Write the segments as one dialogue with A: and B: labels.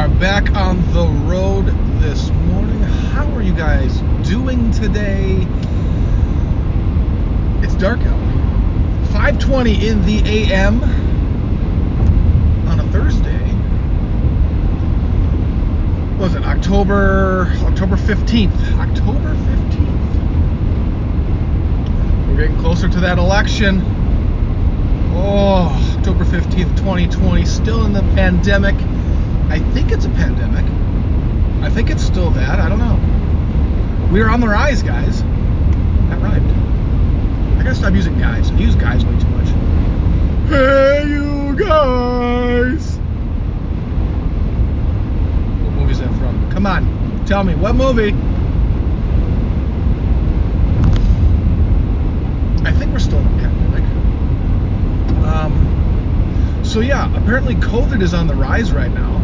A: are back on the road this morning. How are you guys doing today? It's dark out. 5:20 in the AM on a Thursday. Was it October October 15th? October 15th. We're getting closer to that election. Oh, October 15th, 2020, still in the pandemic. I think it's a pandemic. I think it's still that. I don't know. We are on the rise, guys. That rhymed. I gotta stop using guys. I use guys way too much. Hey, you guys! What movie is that from? Come on, tell me. What movie? I think we're still in a pandemic. Um, so yeah, apparently COVID is on the rise right now,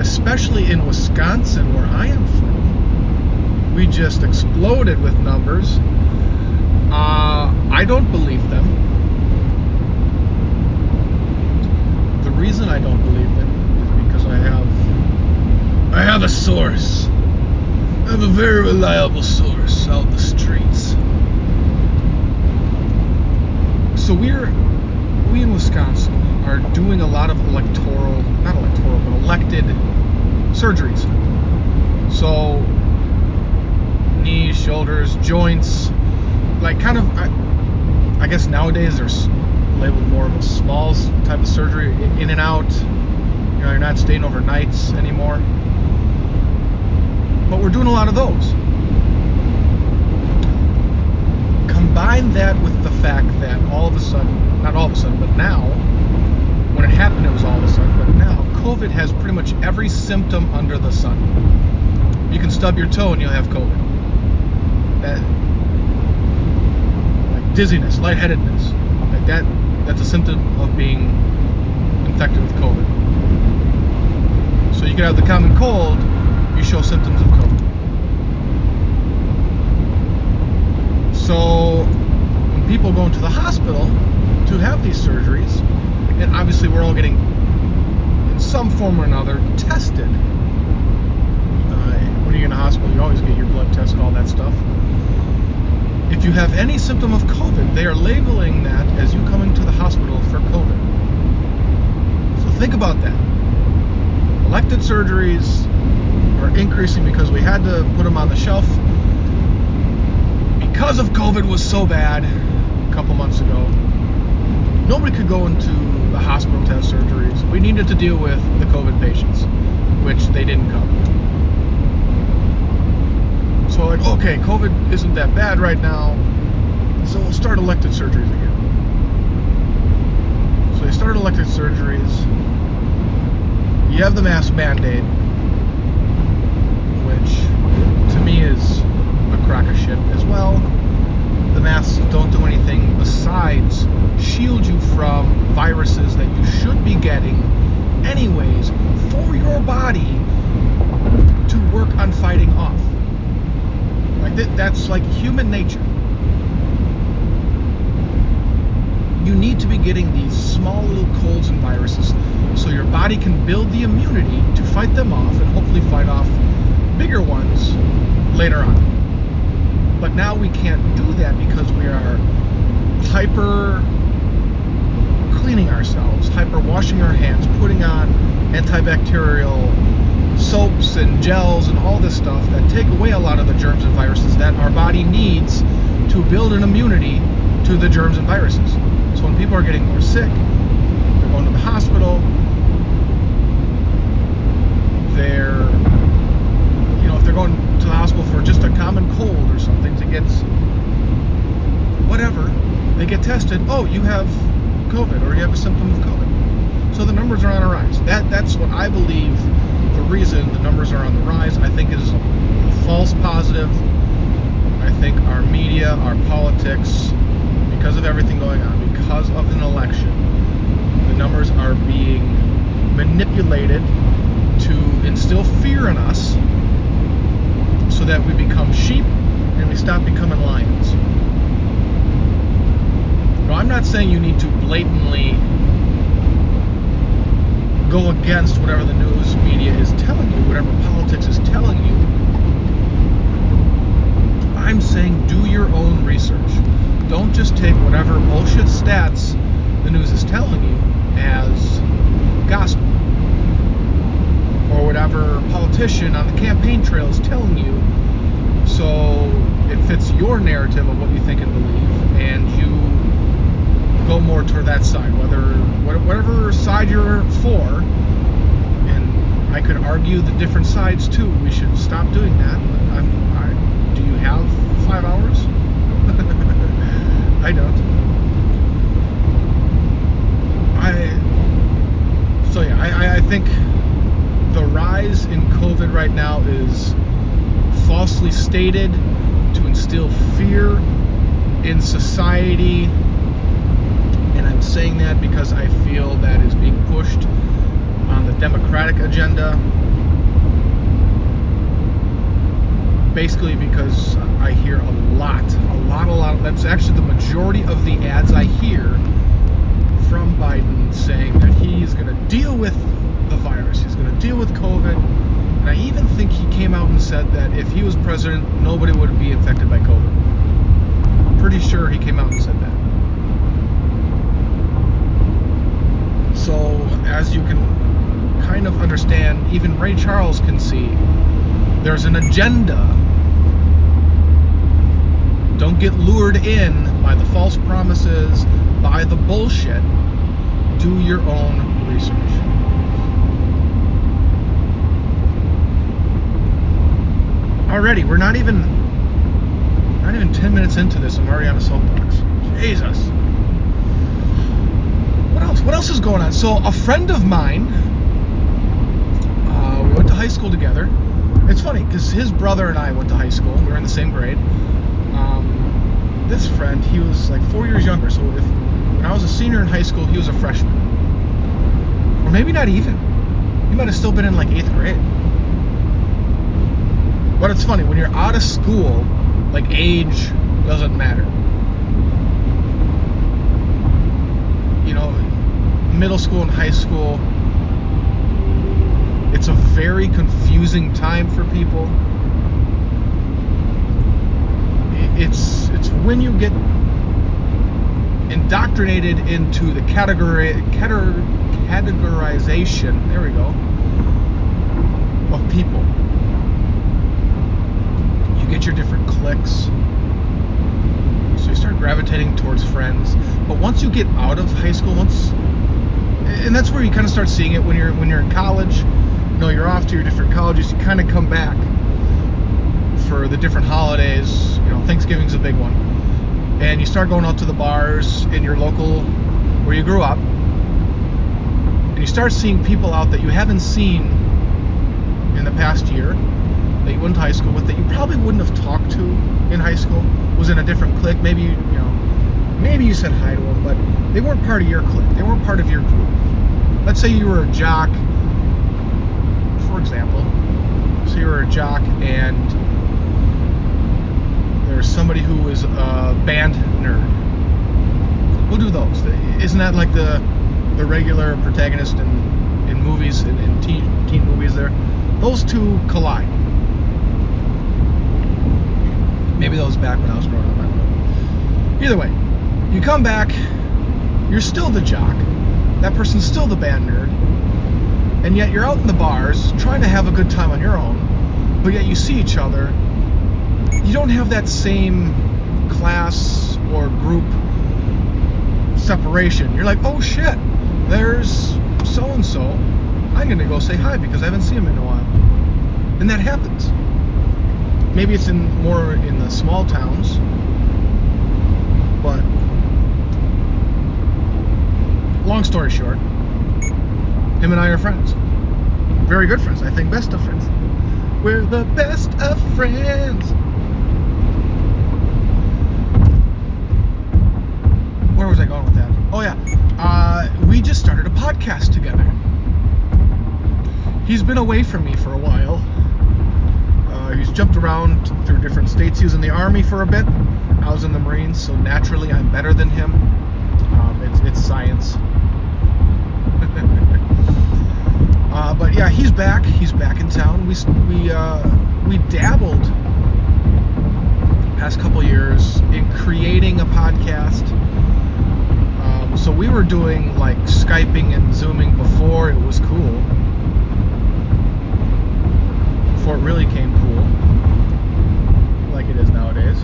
A: especially in Wisconsin, where I am from. We just exploded with numbers. Uh, I don't believe them. The reason I don't believe them is because I have I have a source. I have a very reliable source out the streets. So we're we in Wisconsin are doing a lot of electoral, not electoral, but elected surgeries. So knees, shoulders, joints, like kind of, I, I guess nowadays there's labeled more of a small type of surgery, in and out. You know, you're not staying overnights anymore. But we're doing a lot of those. Combine that with the fact that all of a sudden, not all of a sudden, but now, when it happened, it was all of a sudden, but now, COVID has pretty much every symptom under the sun. You can stub your toe and you'll have COVID. That, like dizziness, lightheadedness, like that, that's a symptom of being infected with COVID. So you can have the common cold, you show symptoms of COVID. So when people go into the hospital to have these surgeries, and obviously we're all getting in some form or another tested. Uh, when you get in a hospital, you always get your blood tested, all that stuff. If you have any symptom of COVID, they are labeling that as you coming to the hospital for COVID. So think about that. Elected surgeries are increasing because we had to put them on the shelf because of COVID was so bad a couple months ago. Nobody could go into the hospital to have surgeries. We needed to deal with the COVID patients, which they didn't come. So like, okay, COVID isn't that bad right now, so we'll start elective surgeries again. So they started elective surgeries. You have the mask mandate, which to me is a crock of shit as well. The masks don't do anything besides shield you from viruses that you should be getting anyways for your body to work on fighting off. Like that, that's like human nature. You need to be getting these small little colds and viruses so your body can build the immunity to fight them off and hopefully fight off bigger ones later on. But now we can't do that because we are hyper cleaning ourselves, hyper washing our hands, putting on antibacterial soaps and gels and all this stuff that take away a lot of the germs and viruses that our body needs to build an immunity to the germs and viruses. So when people are getting more sick, they're going to the hospital, they're you know, if they're going to the hospital for just a common cold or something to get whatever, they get tested. Oh, you have COVID or you have a symptom of COVID. So the numbers are on a rise. That that's what I believe the reason the numbers are on the rise. I think is false positive. I think our media, our politics, because of everything going on, because of an election, the numbers are being manipulated to instill fear in us so that we become sheep and we stop becoming lions. Now, I'm not saying you need to blatantly go against whatever the news media is telling you, whatever politics is telling you. I'm saying do your own research. Don't just take whatever bullshit stats the news is telling you as gospel. Or whatever politician on the campaign trail is telling you so it fits your narrative of what you think and believe, and you go more whether whatever side you're for. And I could argue the different sides too. We should stop doing that. I, do you have five hours? I don't. I so yeah, I, I think the rise in COVID right now is falsely stated to instill fear in society. Saying that because I feel that is being pushed on the Democratic agenda. Basically, because I hear a lot, a lot, a lot. That's actually the majority of the ads I hear from Biden saying that he's going to deal with the virus, he's going to deal with COVID. And I even think he came out and said that if he was president, nobody would be infected by COVID. I'm pretty sure he came out and said that. So, as you can kind of understand, even Ray Charles can see there's an agenda don't get lured in by the false promises, by the bullshit. Do your own research. Already, we're not even not even 10 minutes into this. I'm already on a soapbox. Jesus. What else? What else is going on? So, a friend of mine, uh, we went to high school together. It's funny because his brother and I went to high school. We were in the same grade um, this friend, he was like four years younger. So if when I was a senior in high school, he was a freshman, or maybe not even. He might have still been in like eighth grade. But it's funny when you're out of school, like age doesn't matter. You know, middle school and high school, it's a very confusing time for people. It's it's when you get indoctrinated into the category categorization there we go of people. You get your different cliques. So you start gravitating towards friends. But once you get out of high school once and that's where you kind of start seeing it when you're when you're in college you know you're off to your different colleges you kind of come back for the different holidays. You know, Thanksgiving's a big one. And you start going out to the bars in your local where you grew up. And you start seeing people out that you haven't seen in the past year that you went to high school with that you probably wouldn't have talked to in high school. Was in a different clique. Maybe you, know, maybe you said hi to them, but they weren't part of your clique. They weren't part of your group. Let's say you were a jock, for example. So you were a jock and there's somebody who is a band nerd. We'll do those. Isn't that like the the regular protagonist in in movies in, in teen, teen movies there? Those two collide. Maybe that was back when I was growing up. Either way, you come back, you're still the jock. That person's still the band nerd. And yet you're out in the bars trying to have a good time on your own, but yet you see each other you don't have that same class or group separation. You're like, oh shit, there's so and so. I'm gonna go say hi because I haven't seen him in a while. And that happens. Maybe it's in more in the small towns, but long story short, him and I are friends. Very good friends. I think best of friends. We're the best of friends. where was I going with that? Oh yeah, uh, we just started a podcast together. He's been away from me for a while. Uh, he's jumped around through different states. He was in the army for a bit. I was in the Marines, so naturally I'm better than him. Um, it's it's science. back. He's back in town. We we uh, we dabbled past couple years in creating a podcast. Um, so we were doing like skyping and zooming before it was cool. Before it really came cool, like it is nowadays.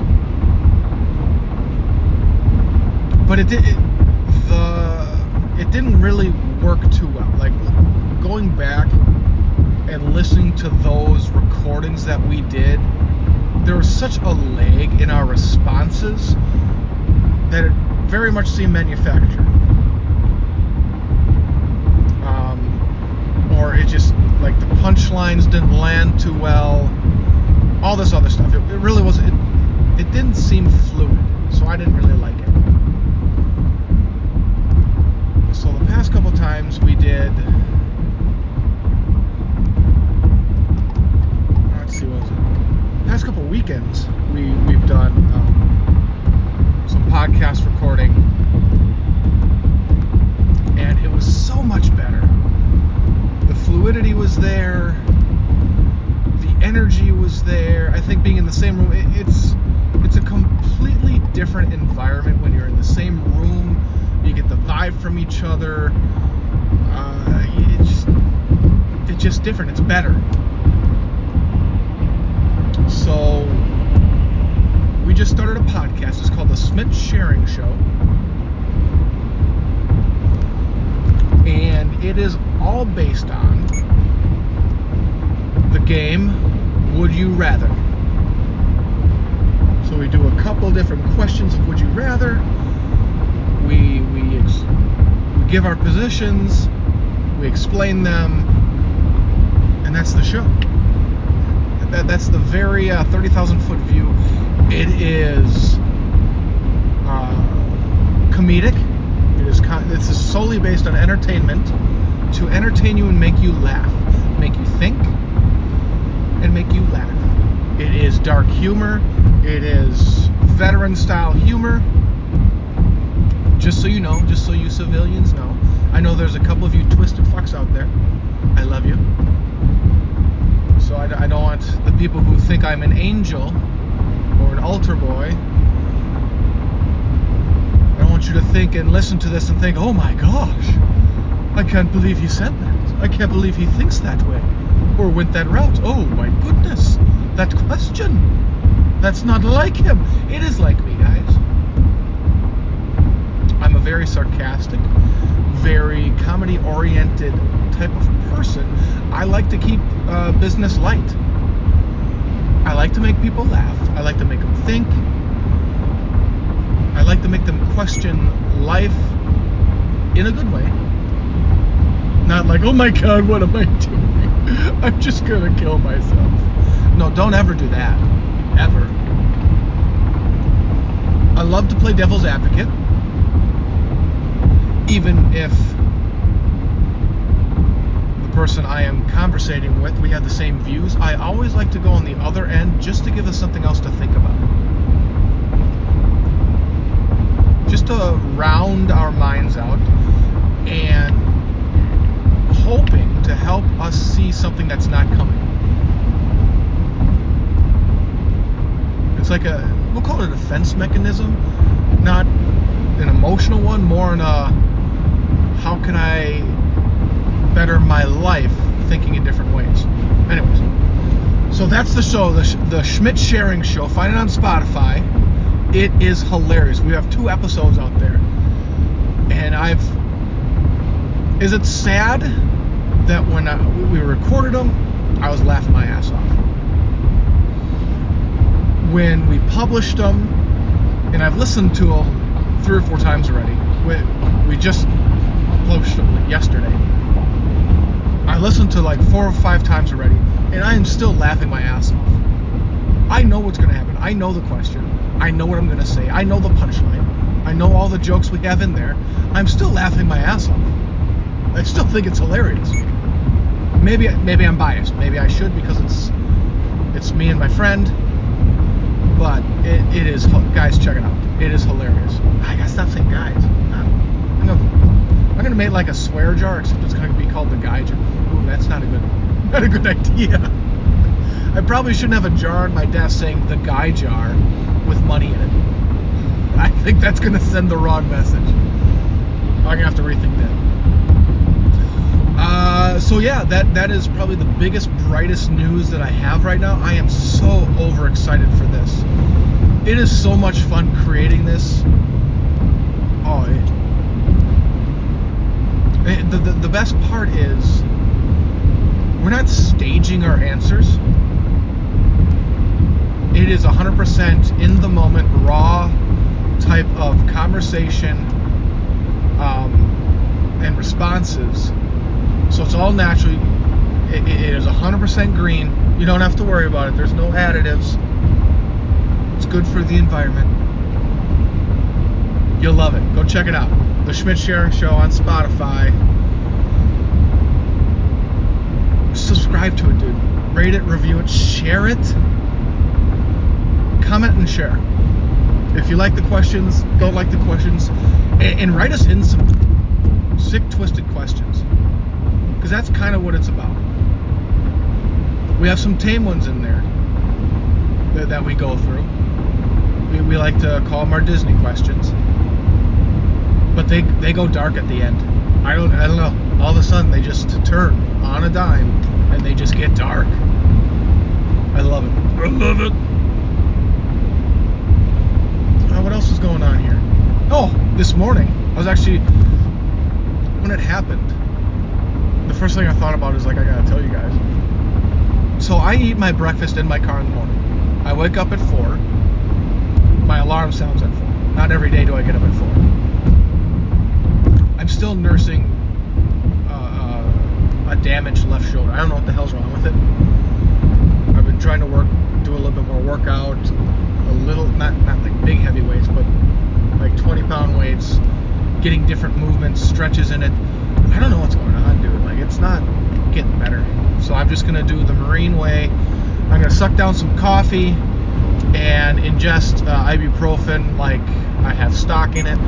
A: But it did. It, the it didn't really work too well. Like going back and listening to those recordings that we did, there was such a lag in our responses that it very much seemed manufactured. Um, or it just, like, the punchlines didn't land too well. All this other stuff. It, it really was, it, it didn't seem fluid. So I didn't really like it. So the past couple times we did past couple weekends, we we've done um, some podcast recording, and it was so much better. The fluidity was there, the energy was there. I think being in the same room, it, it's it's a completely different environment when you're in the same room. You get the vibe from each other. Uh, it's just it's just different. It's better. So we just started a podcast. It's called the Smith Sharing Show. And it is all based on the game Would You Rather. So we do a couple different questions of Would You Rather. We, we, ex- we give our positions, we explain them, and that's the show that, that's the very uh, 30,000 foot view. It is uh, comedic. It is this is solely based on entertainment to entertain you and make you laugh, make you think, and make you laugh. It is dark humor. It is veteran style humor. Just so you know, just so you civilians know, I know there's a couple of you twisted fucks out there. I love you. So I, I don't want the people who think I'm an angel or an altar boy. I don't want you to think and listen to this and think, oh my gosh, I can't believe he said that. I can't believe he thinks that way or went that route. Oh my goodness, that question. That's not like him. It is like me, guys. I'm a very sarcastic, very comedy oriented type of person. I like to keep uh, business light. I like to make people laugh. I like to make them think. I like to make them question life in a good way. Not like, oh my god, what am I doing? I'm just gonna kill myself. No, don't ever do that. Ever. I love to play devil's advocate. Even if person I am conversating with, we have the same views. I always like to go on the other end just to give us something else to think about. Just to round our minds out and hoping to help us see something that's not coming. It's like a, we'll call it a defense mechanism, not an emotional one, more in a how can I better my life thinking in different ways. Anyways, so that's the show, the, the Schmidt Sharing Show. Find it on Spotify. It is hilarious. We have two episodes out there, and I've. Is it sad that when I, we recorded them, I was laughing my ass off. When we published them, and I've listened to them three or four times already. We, we just published them yesterday I listened to like four or five times already, and I am still laughing my ass off. I know what's going to happen. I know the question. I know what I'm going to say. I know the punchline. I know all the jokes we have in there. I'm still laughing my ass off. I still think it's hilarious. Maybe maybe I'm biased. Maybe I should because it's it's me and my friend. But it, it is guys, check it out. It is hilarious. I gotta stop saying guys. I'm gonna, I'm gonna make like a swear jar, except it's gonna be called the guy jar. That's not a good. Not a good idea. I probably shouldn't have a jar on my desk saying the guy jar with money in it. I think that's to send the wrong message. I'm to have to rethink that. Uh, so yeah, that that is probably the biggest, brightest news that I have right now. I am so overexcited for this. It is so much fun creating this. Oh, it, it, the, the the best part is we're not staging our answers. It is 100% in the moment, raw type of conversation um, and responses so it's all natural. It, it is 100% green. You don't have to worry about it. There's no additives. It's good for the environment. You'll love it. Go check it out. The Schmidt Sharing Show on Spotify. Subscribe to it, dude. Rate it, review it, share it. Comment and share. If you like the questions, don't like the questions, and, write us in some sick, twisted questions because that's kind of what it's about. We have some tame ones in there that, that we go through. We, we like to call them our Disney questions, but they they go dark at the end. I don't I don't know. All of a sudden they just turn on a dime they just get dark. I love it. I love it. Uh, what else is going on here? Oh, this morning I was actually when it happened the first thing I thought about is like I gotta tell you guys. So I eat my breakfast in my car in the morning. I wake up at four. My alarm sounds at four. Not every day do I get up at four. I'm still nursing a damaged left shoulder. I don't know what the hell's wrong with it. I've been trying to work, do a little bit more workout, a little, not not like big heavy weights, but like 20 pound weights, getting different movements, stretches in it. I don't know what's going on, dude. Like it's not getting better. So I'm just gonna do the marine way. I'm gonna suck down some coffee and ingest uh, ibuprofen like I have stock in it.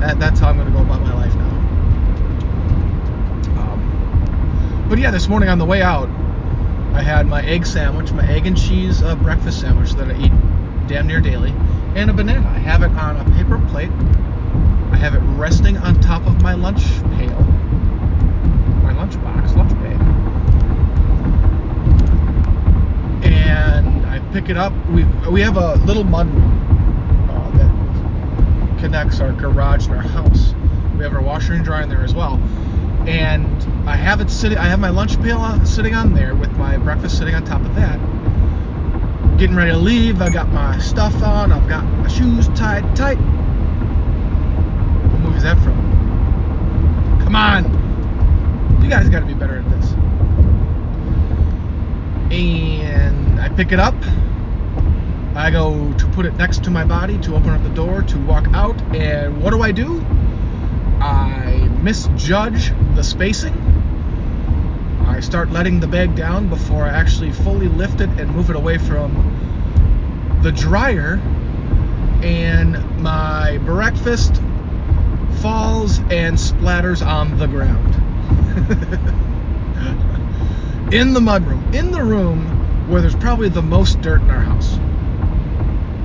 A: That, that's how I'm gonna go about my life now. Um, but yeah, this morning on the way out, I had my egg sandwich, my egg and cheese uh, breakfast sandwich that I eat damn near daily, and a banana. I have it on a paper plate. I have it resting on top of my lunch pail my lunch box, lunch bag. And I pick it up. We we have a little mud room uh, that connects our garage and our house. We have our washer and dryer in there as well. And I have it sitting. I have my lunch pail sitting on there with my breakfast sitting on top of that. Getting ready to leave. I got my stuff on. I've got my shoes tied tight. What movie is that from? Come on. You guys got to be better at this. And I pick it up. I go to put it next to my body to open up the door to walk out. And what do I do? I misjudge the spacing. Start letting the bag down before I actually fully lift it and move it away from the dryer. And my breakfast falls and splatters on the ground. in the mudroom, in the room where there's probably the most dirt in our house.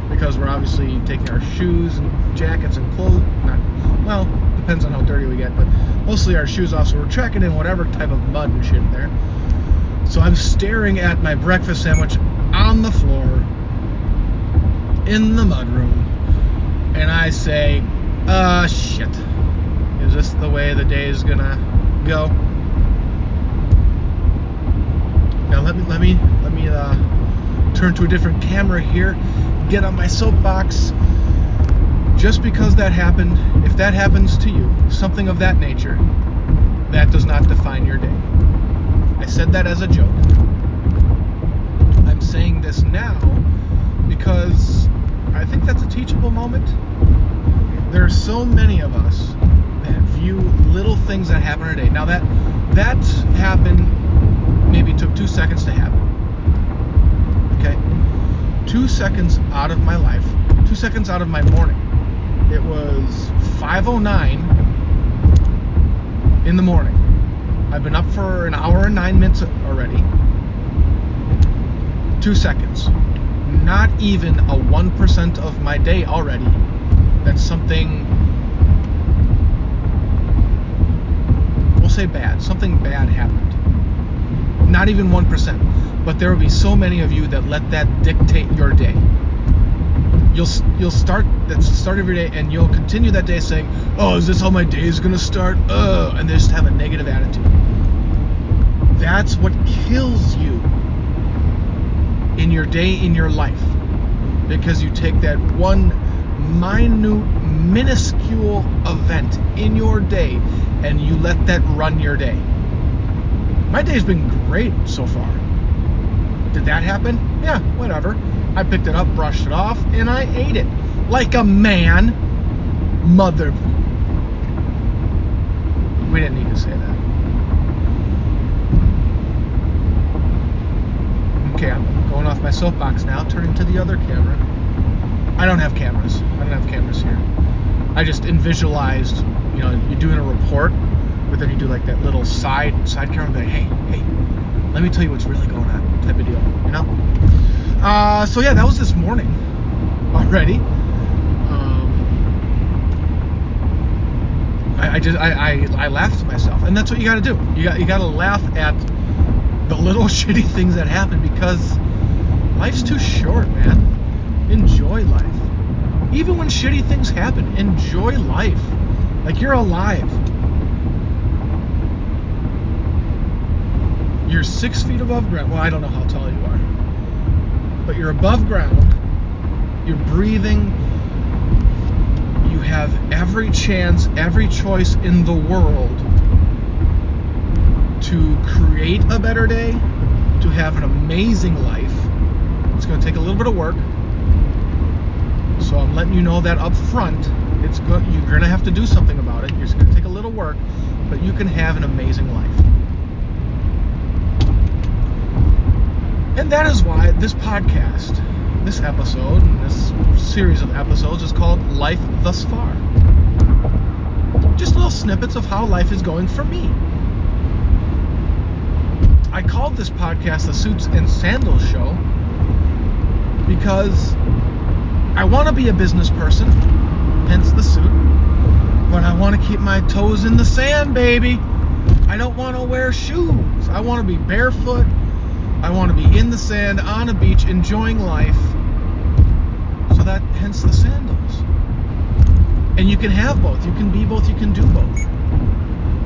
A: Because we're obviously taking our shoes and jackets and clothes, not, well, depends on how dirty we get, but mostly our shoes off, so we're tracking in whatever type of mud and shit there. So I'm staring at my breakfast sandwich on the floor in the mudroom, and I say, uh, shit. Is this the way the day is gonna go? Now let me let me let me uh, turn to a different camera here. Get on my soapbox. Just because that happened, if that happens to you, something of that nature, that does not define your day. I said that as a joke. I'm saying this now because I think that's a teachable moment. There are so many of us that view little things that happen in a day. Now that that happened maybe took two seconds to happen. Okay? Two seconds out of my life, two seconds out of my morning. It was 5.09 in the morning. I've been up for an hour and nine minutes already. Two seconds. Not even a 1% of my day already. That's something, we'll say bad. Something bad happened. Not even 1%. But there will be so many of you that let that dictate your day you'll you'll start that's the start of your day and you'll continue that day saying oh is this how my day is going to start? Uh and they just have a negative attitude. That's what kills you in your day in your life because you take that one minute minuscule event in your day and you let that run your day. My day's been great so far. Did that happen? Yeah whatever I picked it up, brushed it off, and I ate it like a man. Mother. We didn't need to say that. Okay, I'm going off my soapbox now, turning to the other camera. I don't have cameras. I don't have cameras here. I just visualized, you know, you're doing a report, but then you do like that little side side camera, like, hey, hey, let me tell you what's really going on, type of deal, you know? Uh, so yeah, that was this morning already. Um, I, I, just I, I, I laughed to myself, and that's what you got to do. You got you got to laugh at the little shitty things that happen because life's too short, man. Enjoy life. Even when shitty things happen, enjoy life. Like you're alive. You're six feet above ground. Well, I don't know how but you're above ground, you're breathing, you have every chance, every choice in the world to create a better day, to have an amazing life. It's going to take a little bit of work. So I'm letting you know that up front, it's go- you're going to have to do something about it. It's going to take a little work, but you can have an amazing life. And that is why this podcast, this episode, this series of episodes is called Life Thus Far. Just little snippets of how life is going for me. I called this podcast the Suits and Sandals Show because I want to be a business person, hence the suit, but I want to keep my toes in the sand, baby. I don't want to wear shoes. I want to be barefoot I want to be in the sand on a beach enjoying life. So that hence the sandals. And you can have both. You can be both. You can do both.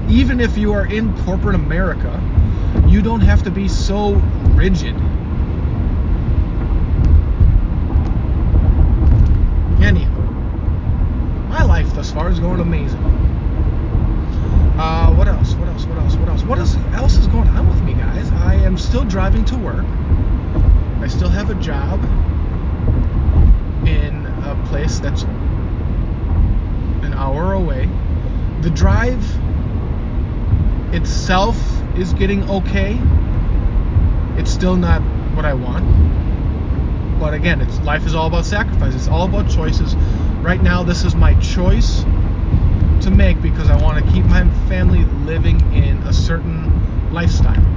A: Even if you are in corporate America, you don't have to be so rigid. Anyhow, my life thus far is going amazing. Uh, what else? What else? What else? What else? What else is going on with me, guys? I am still driving to work. I still have a job in a place that's an hour away. The drive itself is getting okay. It's still not what I want. But again, it's life is all about sacrifice. It's all about choices. Right now, this is my choice to make because I want to keep my family living in a certain lifestyle.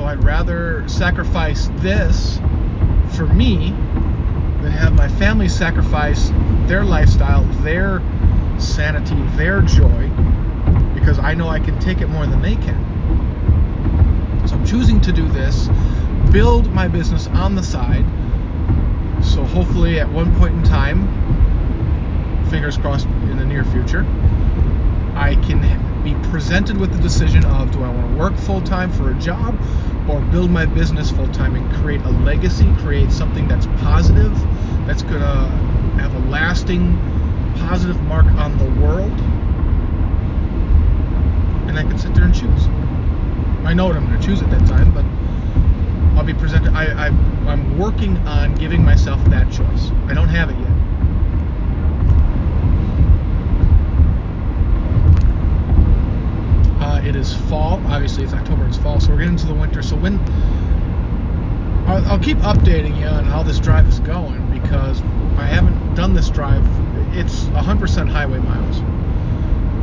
A: So I'd rather sacrifice this for me than have my family sacrifice their lifestyle, their sanity, their joy, because I know I can take it more than they can. So I'm choosing to do this, build my business on the side. So hopefully at one point in time, fingers crossed in the near future, I can be presented with the decision of do I want to work full time for a job or build my business full time and create a legacy, create something that's positive, that's going to have a lasting positive mark on the world. And I can sit there and choose. I know what I'm going to choose at that time, but I'll be presented. I, I, I'm working on giving myself that choice. I don't have it yet. It is fall. Obviously, it's October, it's fall, so we're getting into the winter. So when I'll, I'll keep updating you on how this drive is going because I haven't done this drive. It's 100% highway miles.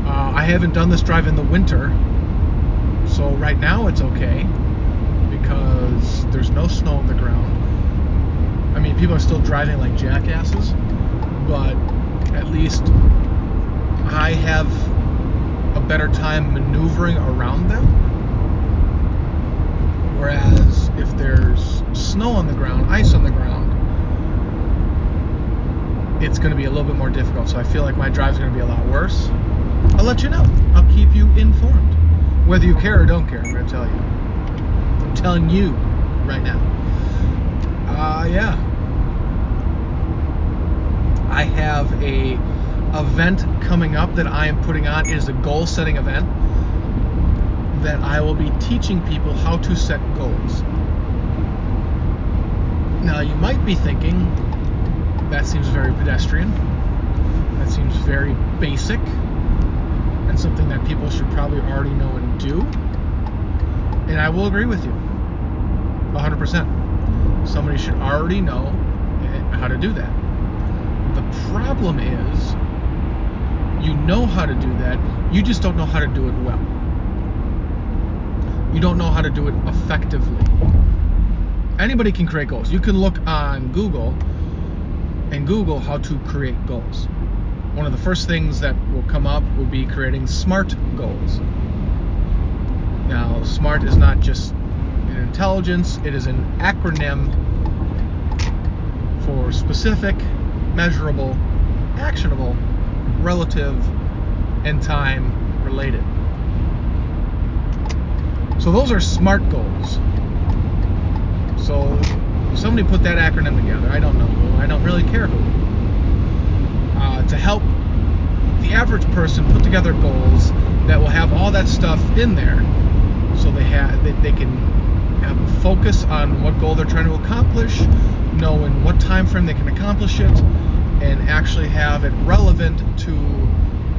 A: Uh, I haven't done this drive in the winter, so right now it's okay because there's no snow on the ground. I mean, people are still driving like jackasses, but at least I have better time maneuvering around them. Whereas if there's snow on the ground, ice on the ground, it's going to be a little bit more difficult. So I feel like my drive's going to be a lot worse. I'll let you know. I'll keep you informed. Whether you care or don't care, I'm going to tell you. I'm telling you right now. Uh, yeah. I have a event coming up that I am putting on. is a goal setting event that I will be teaching people how to set goals. Now, you might be thinking, that seems very pedestrian. That seems very basic and something that people should probably already know and do. And I will agree with you 100%. Somebody should already know eh, how to do that. The problem is, you know how to do that, you just don't know how to do it well. You don't know how to do it effectively. Anybody can create goals. You can look on Google and Google how to create goals. One of the first things that will come up will be creating SMART goals. Now, SMART is not just an intelligence, it is an acronym for specific, measurable, actionable, relative, and time related. So those are SMART goals. So somebody put that acronym together. I don't know who. I don't really care who. Uh, to help the average person put together goals that will have all that stuff in there, so they have they, they can have a focus on what goal they're trying to accomplish, know in what time frame they can accomplish it, and actually have it relevant to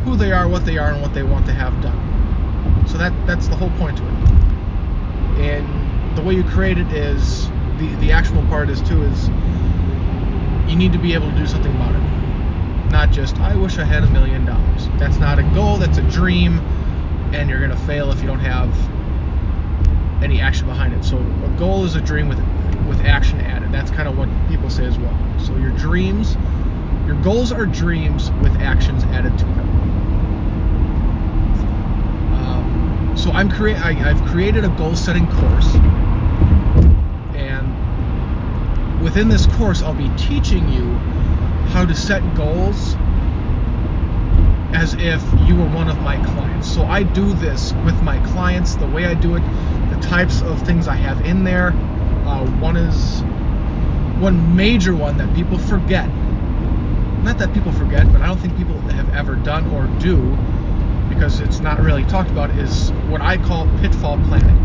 A: who they are, what they are, and what they want to have done. So that that's the whole point to it. And the way you create it is the the actual part is too is you need to be able to do something about it. Not just I wish I had a million dollars. That's not a goal, that's a dream, and you're gonna fail if you don't have any action behind it. So a goal is a dream with with action added. That's kind of what people say as well. So your dreams your goals are dreams with actions added to them. Um, so I'm create I, I've created a goal setting course, and within this course, I'll be teaching you how to set goals as if you were one of my clients. So I do this with my clients. The way I do it, the types of things I have in there. Uh, one is one major one that people forget not that people forget, but I don't think people have ever done or do because it's not really talked about is what I call pitfall planning.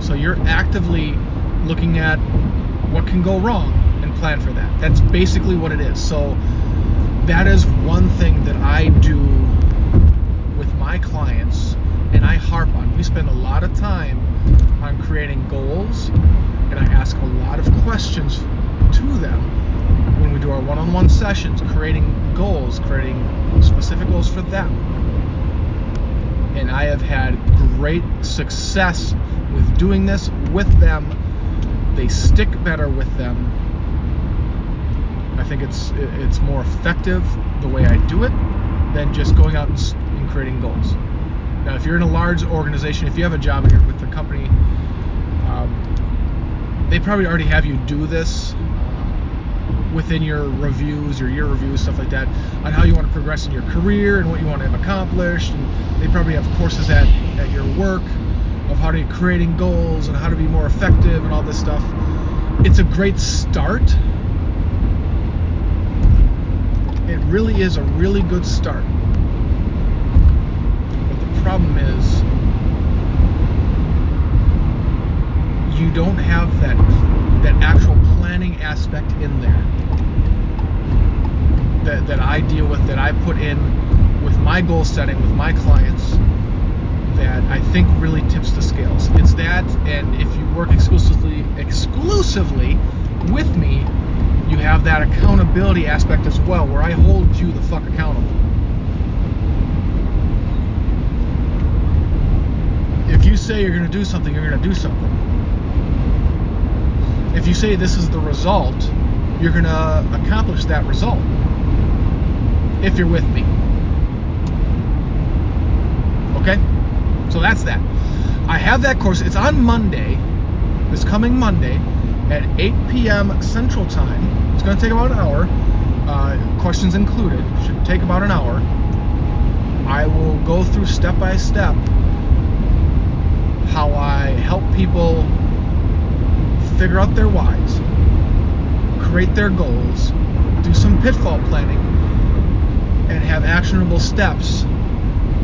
A: So you're actively looking at what can go wrong and plan for that. That's basically what it is. So that is one thing that I do with my clients and I harp on. We spend a lot of time on creating goals and I ask a lot of questions to them when we do our one-on-one sessions, creating goals, creating specific goals for them. And I have had great success with doing this with them. They stick better with them. I think it's it's more effective the way I do it than just going out and, creating goals. Now, if you're in a large organization, if you have a job you're with a company, um, they probably already have you do this within your reviews, your year reviews, stuff like that, on how you want to progress in your career and what you want to have accomplished. And they probably have courses at, at your work of how to be creating goals and how to be more effective and all this stuff. It's a great start. It really is a really good start. But the problem is you don't have that that actual planning aspect in there that, that I deal with, that I put in with my goal setting, with my clients, that I think really tips the scales. It's that, and if you work exclusively exclusively with me, you have that accountability aspect as well, where I hold you the fuck accountable. If you say you're going to do something, you're going to do something. If you say this is the result, you're going to accomplish that result. If you're with me. Okay? So that's that. I have that course. It's on Monday, this coming Monday, at 8 p.m. Central Time. It's going to take about an hour, uh, questions included. Should take about an hour. I will go through step by step how I help people figure out their whys, create their goals, do some pitfall planning, and have actionable steps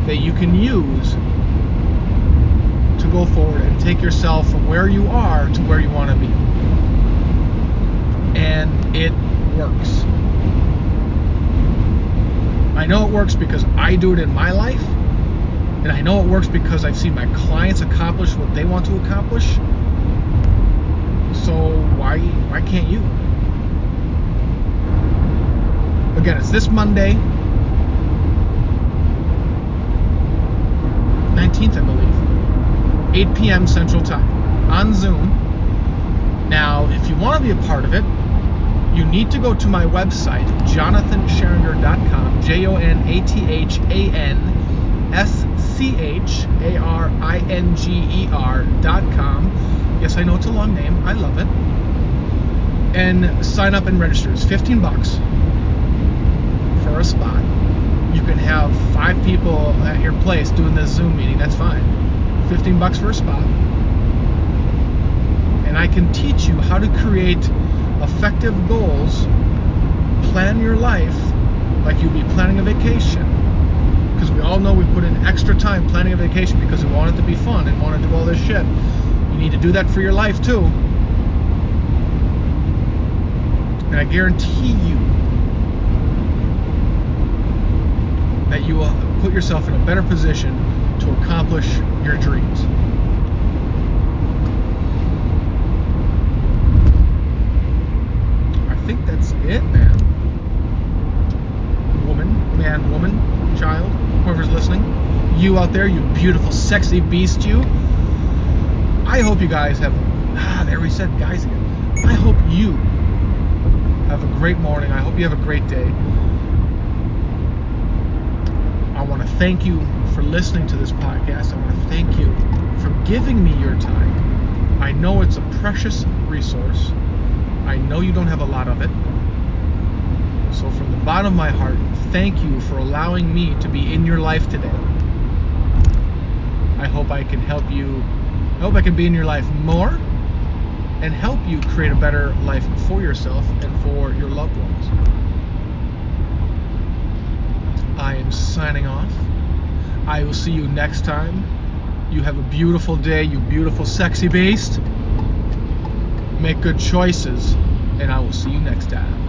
A: that you can use to go forward and take yourself from where you are to where you want to be. And it works. I know it works because I do it in my life, and I know it works because I've seen my clients accomplish what they want to accomplish. So why why can't you? Again, it's this Monday, 19th, I believe, 8 p.m. Central Time on Zoom. Now, if you want to be a part of it, you need to go to my website, jonathanscharinger.com, J O N A T H A N S C H A R I N G E R.com. Yes, I know it's a long name. I love it. And sign up and register. It's 15 bucks for a spot. You can have five people at your place doing this Zoom meeting. That's fine. 15 bucks for a spot. And I can teach you how to create effective goals, plan your life like you'd be planning a vacation. Because we all know we put in extra time planning a vacation because we want it to be fun and want to do all this shit. You need to do that for your life too. And I guarantee you that you will put yourself in a better position to accomplish your dreams. I think that's it, man. Woman, man, woman, child, whoever's listening. You out there, you beautiful, sexy beast, you. I hope you guys have. Ah, there we said guys again. I hope you have a great morning. I hope you have a great day. I want to thank you for listening to this podcast. I want to thank you for giving me your time. I know it's a precious resource. I know you don't have a lot of it. So, from the bottom of my heart, thank you for allowing me to be in your life today. I hope I can help you. I hope I can be in your life more and help you create a better life for yourself and for your loved ones. I am signing off. I will see you next time. You have a beautiful day, you beautiful, sexy beast. Make good choices, and I will see you next time.